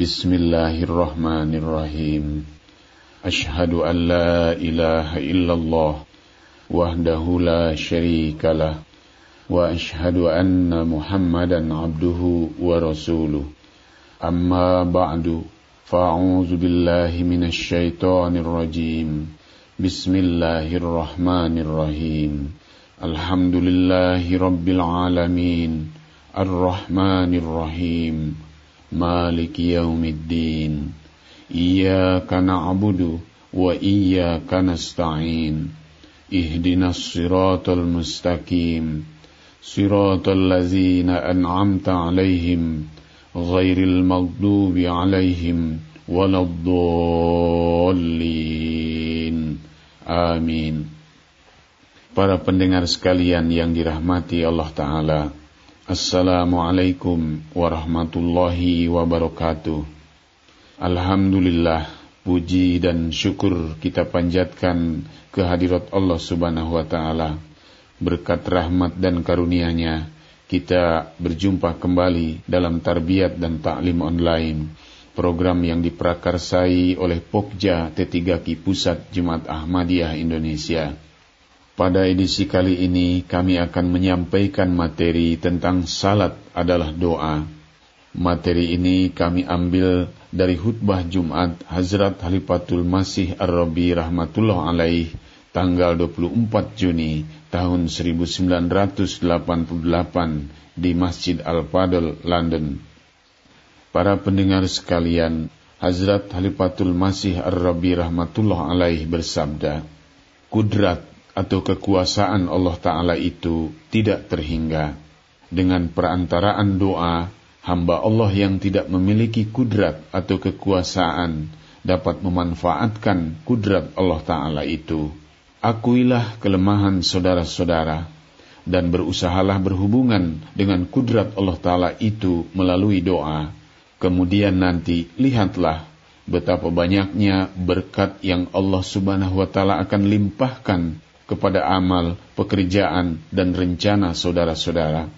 بسم الله الرحمن الرحيم أشهد أن لا إله إلا الله وحده لا شريك له وأشهد أن محمدا عبده ورسوله أما بعد فأعوذ بالله من الشيطان الرجيم بسم الله الرحمن الرحيم الحمد لله رب العالمين الرحمن الرحيم مالك يوم الدين إياك نعبد وإياك نستعين اهدنا الصراط المستقيم صراط الذين أنعمت عليهم غير المغضوب عليهم ولا الضالين آمين Para pendengar sekalian yang dirahmati Allah Ta'ala Assalamualaikum warahmatullahi wabarakatuh Alhamdulillah puji dan syukur kita panjatkan kehadirat Allah Subhanahu wa taala. Berkat rahmat dan karunia-Nya kita berjumpa kembali dalam tarbiyat dan taklim online, program yang diprakarsai oleh Pokja T3Ki Pusat Jumat Ahmadiyah Indonesia. Pada edisi kali ini kami akan menyampaikan materi tentang salat adalah doa. Materi ini kami ambil dari khutbah Jumat Hazrat Halifatul Masih Ar-Rabi rahmatullah alaih tanggal 24 Juni tahun 1988 di Masjid Al-Fadl, London. Para pendengar sekalian, Hazrat Halifatul Masih Ar-Rabi rahmatullah alaih bersabda, Kudrat atau kekuasaan Allah Ta'ala itu tidak terhingga. Dengan perantaraan doa, hamba Allah yang tidak memiliki kudrat atau kekuasaan dapat memanfaatkan kudrat Allah Ta'ala itu. Akuilah kelemahan saudara-saudara dan berusahalah berhubungan dengan kudrat Allah Ta'ala itu melalui doa. Kemudian nanti lihatlah betapa banyaknya berkat yang Allah Subhanahu wa Ta'ala akan limpahkan kepada amal, pekerjaan, dan rencana saudara-saudara.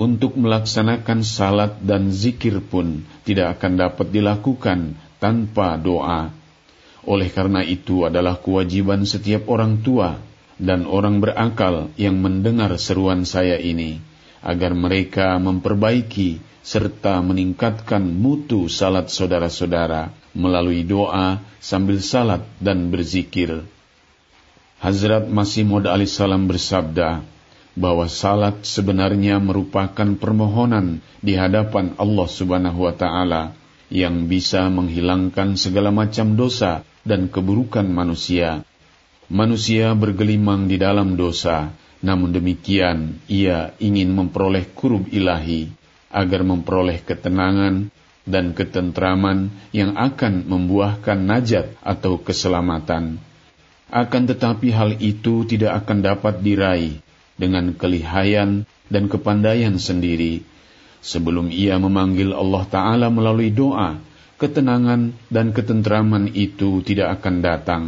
Untuk melaksanakan salat dan zikir pun tidak akan dapat dilakukan tanpa doa. Oleh karena itu adalah kewajiban setiap orang tua dan orang berakal yang mendengar seruan saya ini, agar mereka memperbaiki serta meningkatkan mutu salat saudara-saudara melalui doa sambil salat dan berzikir. Hazrat Masih Maud salam bersabda bahwa salat sebenarnya merupakan permohonan di hadapan Allah Subhanahu wa taala yang bisa menghilangkan segala macam dosa dan keburukan manusia. Manusia bergelimang di dalam dosa, namun demikian ia ingin memperoleh kurub ilahi agar memperoleh ketenangan dan ketentraman yang akan membuahkan najat atau keselamatan. Akan tetapi hal itu tidak akan dapat diraih dengan kelihayan dan kepandaian sendiri. Sebelum ia memanggil Allah Ta'ala melalui doa, ketenangan dan ketentraman itu tidak akan datang.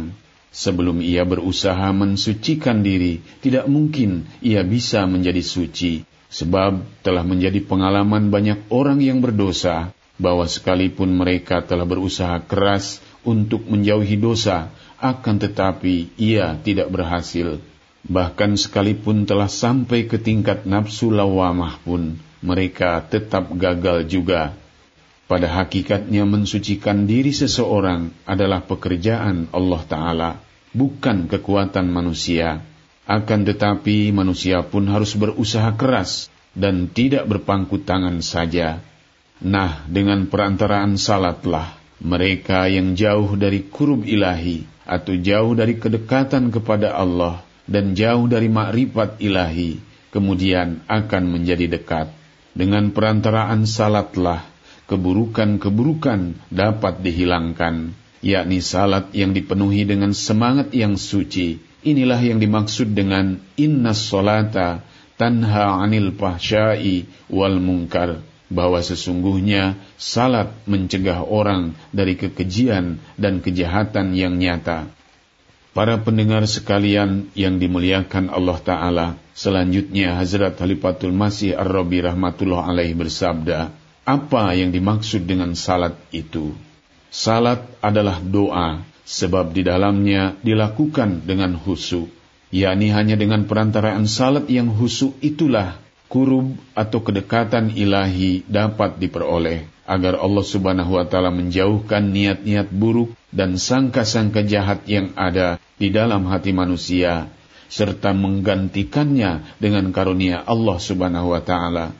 Sebelum ia berusaha mensucikan diri, tidak mungkin ia bisa menjadi suci. Sebab telah menjadi pengalaman banyak orang yang berdosa, bahwa sekalipun mereka telah berusaha keras untuk menjauhi dosa, akan tetapi ia tidak berhasil. Bahkan sekalipun telah sampai ke tingkat nafsu lawamah pun, mereka tetap gagal juga. Pada hakikatnya mensucikan diri seseorang adalah pekerjaan Allah Ta'ala, bukan kekuatan manusia. Akan tetapi manusia pun harus berusaha keras dan tidak berpangku tangan saja. Nah, dengan perantaraan salatlah, mereka yang jauh dari kurub ilahi atau jauh dari kedekatan kepada Allah dan jauh dari makrifat ilahi, kemudian akan menjadi dekat. Dengan perantaraan salatlah, keburukan-keburukan dapat dihilangkan, yakni salat yang dipenuhi dengan semangat yang suci. Inilah yang dimaksud dengan inna solata tanha anil pahsyai wal munkar bahwa sesungguhnya salat mencegah orang dari kekejian dan kejahatan yang nyata. Para pendengar sekalian yang dimuliakan Allah Ta'ala, selanjutnya Hazrat Halifatul Masih Ar-Rabi Rahmatullah alaih bersabda, apa yang dimaksud dengan salat itu. Salat adalah doa, sebab di dalamnya dilakukan dengan husu, yakni hanya dengan perantaraan salat yang husu itulah kurub atau kedekatan ilahi dapat diperoleh agar Allah Subhanahu wa taala menjauhkan niat-niat buruk dan sangka-sangka jahat yang ada di dalam hati manusia serta menggantikannya dengan karunia Allah Subhanahu wa taala.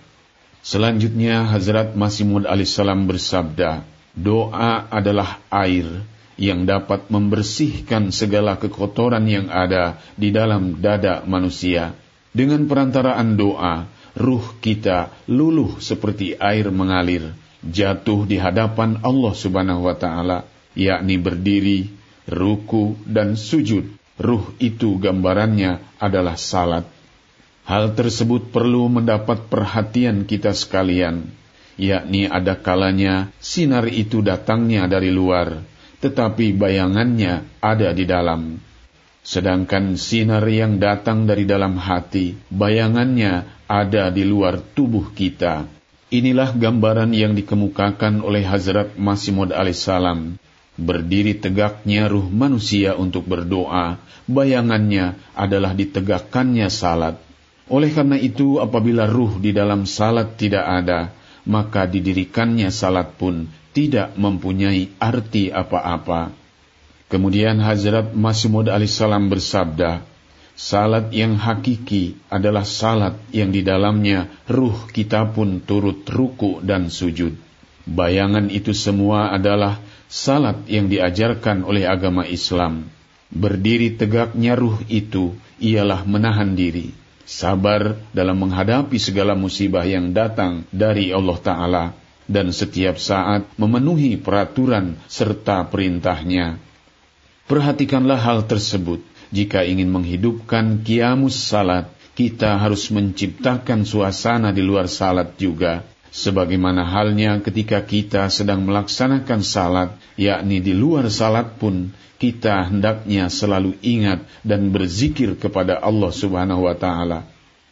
Selanjutnya Hazrat Masih Maud alaihissalam bersabda, doa adalah air yang dapat membersihkan segala kekotoran yang ada di dalam dada manusia. Dengan perantaraan doa, ruh kita luluh seperti air mengalir, jatuh di hadapan Allah Subhanahu wa taala, yakni berdiri, ruku dan sujud. Ruh itu gambarannya adalah salat. Hal tersebut perlu mendapat perhatian kita sekalian, yakni ada kalanya sinar itu datangnya dari luar, tetapi bayangannya ada di dalam. Sedangkan sinar yang datang dari dalam hati, bayangannya ada di luar tubuh kita. Inilah gambaran yang dikemukakan oleh Hazrat Masih Maud alaihissalam. Berdiri tegaknya ruh manusia untuk berdoa, bayangannya adalah ditegakkannya salat. Oleh karena itu, apabila ruh di dalam salat tidak ada, maka didirikannya salat pun tidak mempunyai arti apa-apa. Kemudian Hazrat Masih Maud alaihissalam bersabda, Salat yang hakiki adalah salat yang di dalamnya ruh kita pun turut ruku dan sujud. Bayangan itu semua adalah salat yang diajarkan oleh agama Islam. Berdiri tegaknya ruh itu ialah menahan diri, sabar dalam menghadapi segala musibah yang datang dari Allah Ta'ala, dan setiap saat memenuhi peraturan serta perintahnya. Perhatikanlah hal tersebut jika ingin menghidupkan kiamus salat, kita harus menciptakan suasana di luar salat juga. Sebagaimana halnya ketika kita sedang melaksanakan salat, yakni di luar salat pun, kita hendaknya selalu ingat dan berzikir kepada Allah Subhanahu wa Ta'ala.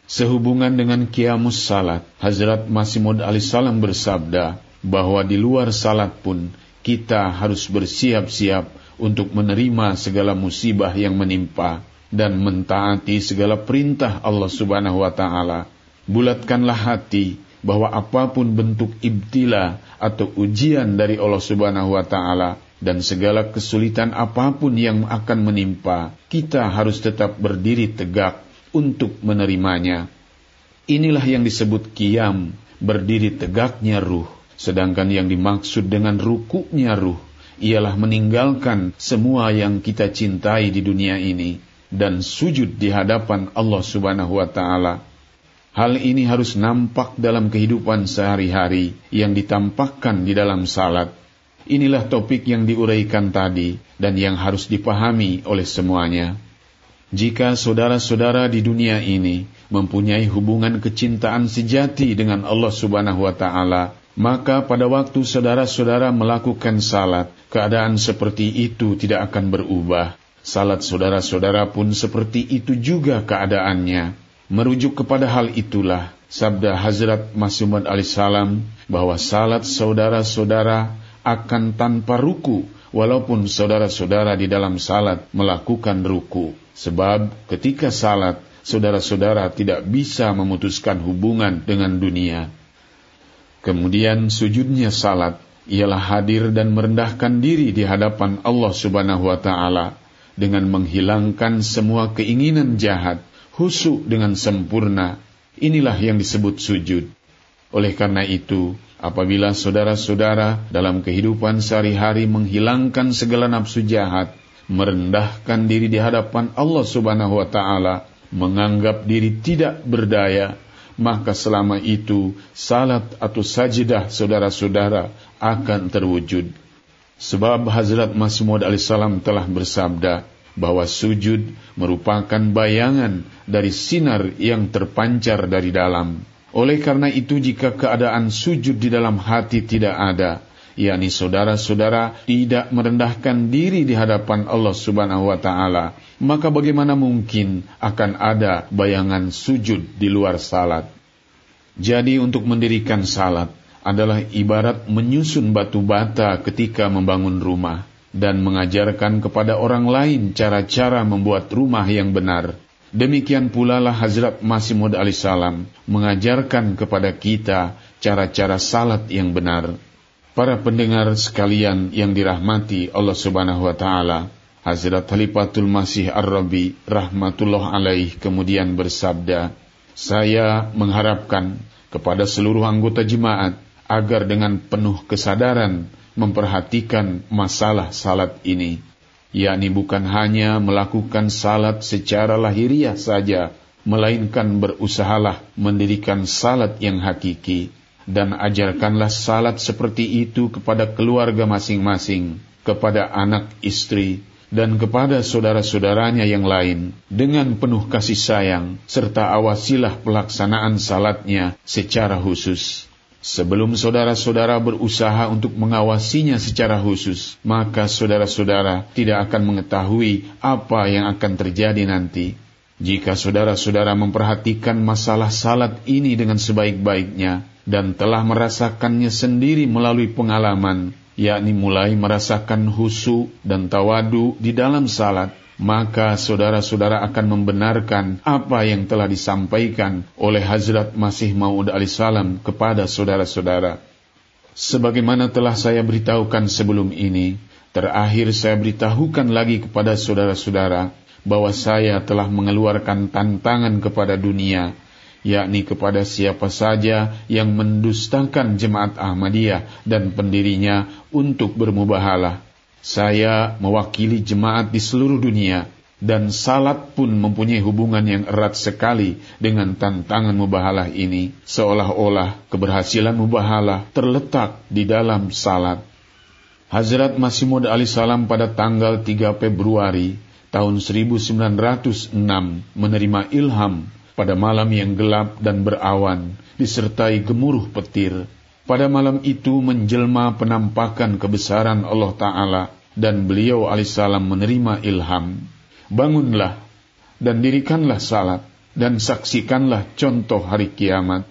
Sehubungan dengan kiamus salat, Hazrat Masih Maud salam bersabda bahwa di luar salat pun kita harus bersiap-siap untuk menerima segala musibah yang menimpa dan mentaati segala perintah Allah Subhanahu wa taala. Bulatkanlah hati bahwa apa pun bentuk ibtila atau ujian dari Allah Subhanahu wa taala dan segala kesulitan apa pun yang akan menimpa, kita harus tetap berdiri tegak untuk menerimanya. Inilah yang disebut kiam, berdiri tegaknya ruh, sedangkan yang dimaksud dengan rukuknya ruh ialah meninggalkan semua yang kita cintai di dunia ini dan sujud di hadapan Allah Subhanahu wa taala. Hal ini harus nampak dalam kehidupan sehari-hari yang ditampakkan di dalam salat. Inilah topik yang diuraikan tadi dan yang harus dipahami oleh semuanya. Jika saudara-saudara di dunia ini mempunyai hubungan kecintaan sejati dengan Allah Subhanahu wa taala, maka pada waktu saudara-saudara melakukan salat, keadaan seperti itu tidak akan berubah. Salat saudara-saudara pun seperti itu juga keadaannya. Merujuk kepada hal itulah, sabda Hazrat Masih Maud salam bahwa salat saudara-saudara akan tanpa ruku, walaupun saudara-saudara di dalam salat melakukan ruku. Sebab ketika salat, saudara-saudara tidak bisa memutuskan hubungan dengan dunia. Kemudian sujudnya salat ialah hadir dan merendahkan diri di hadapan Allah Subhanahu wa taala dengan menghilangkan semua keinginan jahat, husuk dengan sempurna. Inilah yang disebut sujud. Oleh karena itu, apabila saudara-saudara dalam kehidupan sehari-hari menghilangkan segala nafsu jahat, merendahkan diri di hadapan Allah Subhanahu wa taala, menganggap diri tidak berdaya, maka selama itu salat atau sajidah saudara-saudara akan terwujud. Sebab Hazrat Masih Maud alaihissalam telah bersabda bahwa sujud merupakan bayangan dari sinar yang terpancar dari dalam. Oleh karena itu jika keadaan sujud di dalam hati tidak ada, yakni saudara-saudara tidak merendahkan diri di hadapan Allah Subhanahu wa taala, maka bagaimana mungkin akan ada bayangan sujud di luar salat? Jadi untuk mendirikan salat adalah ibarat menyusun batu bata ketika membangun rumah dan mengajarkan kepada orang lain cara-cara membuat rumah yang benar. Demikian pula lah Hazrat Masih Maud salam mengajarkan kepada kita cara-cara salat yang benar. Para pendengar sekalian yang dirahmati Allah Subhanahu wa taala, Hazrat Khalifatul Masih Ar-Rabi rahmatullah alaih kemudian bersabda, "Saya mengharapkan kepada seluruh anggota jemaat agar dengan penuh kesadaran memperhatikan masalah salat ini, yakni bukan hanya melakukan salat secara lahiriah saja, melainkan berusahalah mendirikan salat yang hakiki, dan ajarkanlah salat seperti itu kepada keluarga masing-masing, kepada anak istri, dan kepada saudara-saudaranya yang lain dengan penuh kasih sayang, serta awasilah pelaksanaan salatnya secara khusus. Sebelum saudara-saudara berusaha untuk mengawasinya secara khusus, maka saudara-saudara tidak akan mengetahui apa yang akan terjadi nanti. Jika saudara-saudara memperhatikan masalah salat ini dengan sebaik-baiknya dan telah merasakannya sendiri melalui pengalaman, yakni mulai merasakan husu dan tawadu di dalam salat, maka saudara-saudara akan membenarkan apa yang telah disampaikan oleh Hazrat Masih Maud salam kepada saudara-saudara. Sebagaimana telah saya beritahukan sebelum ini, terakhir saya beritahukan lagi kepada saudara-saudara bahwa saya telah mengeluarkan tantangan kepada dunia, yakni kepada siapa saja yang mendustakan jemaat Ahmadiyah dan pendirinya untuk bermubahalah saya mewakili jemaat di seluruh dunia dan salat pun mempunyai hubungan yang erat sekali dengan tantangan mubahalah ini, seolah-olah keberhasilan mubahalah terletak di dalam salat. Hazrat Masih Maud salam pada tanggal 3 Februari tahun 1906 menerima ilham pada malam yang gelap dan berawan, disertai gemuruh petir pada malam itu menjelma penampakan kebesaran Allah Ta'ala dan beliau alaihissalam menerima ilham. Bangunlah dan dirikanlah salat dan saksikanlah contoh hari kiamat.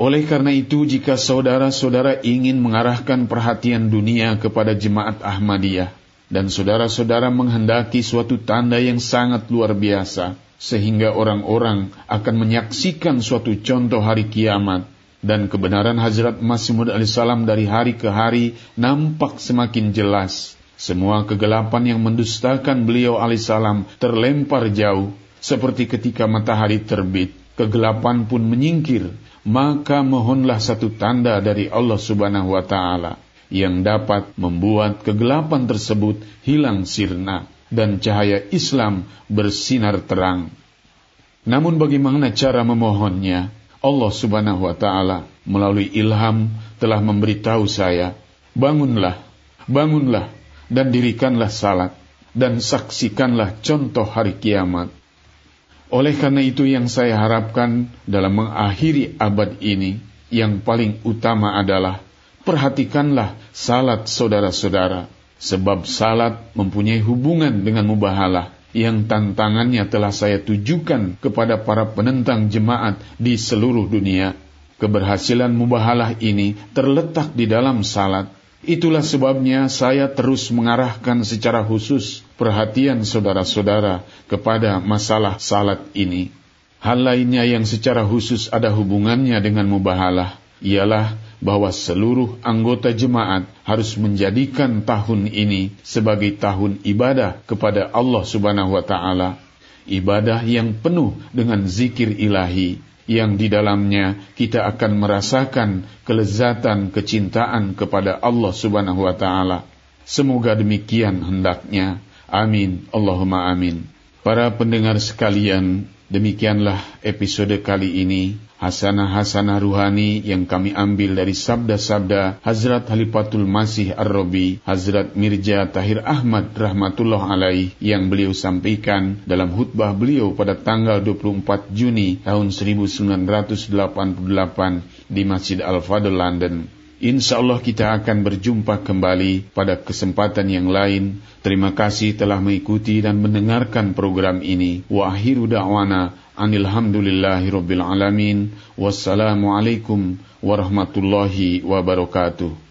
Oleh karena itu, jika saudara-saudara ingin mengarahkan perhatian dunia kepada jemaat Ahmadiyah, dan saudara-saudara menghendaki suatu tanda yang sangat luar biasa, sehingga orang-orang akan menyaksikan suatu contoh hari kiamat, dan kebenaran Hazrat Masih Maud salam dari hari ke hari nampak semakin jelas. Semua kegelapan yang mendustakan beliau alaihissalam terlempar jauh, seperti ketika matahari terbit, kegelapan pun menyingkir. Maka mohonlah satu tanda dari Allah Subhanahu wa Ta'ala yang dapat membuat kegelapan tersebut hilang sirna dan cahaya Islam bersinar terang. Namun, bagaimana cara memohonnya? Allah Subhanahu wa taala melalui ilham telah memberitahu saya, bangunlah, bangunlah dan dirikanlah salat dan saksikanlah contoh hari kiamat. Oleh karena itu yang saya harapkan dalam mengakhiri abad ini yang paling utama adalah perhatikanlah salat saudara-saudara sebab salat mempunyai hubungan dengan mubahalah yang tantangannya telah saya tujukan kepada para penentang jemaat di seluruh dunia. Keberhasilan mubahalah ini terletak di dalam salat. Itulah sebabnya saya terus mengarahkan secara khusus perhatian saudara-saudara kepada masalah salat ini. Hal lainnya yang secara khusus ada hubungannya dengan mubahalah ialah bahwa seluruh anggota jemaat harus menjadikan tahun ini sebagai tahun ibadah kepada Allah Subhanahu wa taala, ibadah yang penuh dengan zikir ilahi yang di dalamnya kita akan merasakan kelezatan kecintaan kepada Allah Subhanahu wa taala. Semoga demikian hendaknya. Amin. Allahumma amin. Para pendengar sekalian, demikianlah episode kali ini hasanah-hasanah ruhani yang kami ambil dari sabda-sabda Hazrat Halifatul Masih Ar-Rabi, Hazrat Mirja Tahir Ahmad rahmatullah alaih yang beliau sampaikan dalam khutbah beliau pada tanggal 24 Juni tahun 1988 di Masjid Al-Fadl London. Insya Allah kita akan berjumpa kembali pada kesempatan yang lain. Terima kasih telah mengikuti dan mendengarkan program ini. Wa akhiru da'wana Anilhamdulillahi Rabbil warahmatullahi wabarakatuh.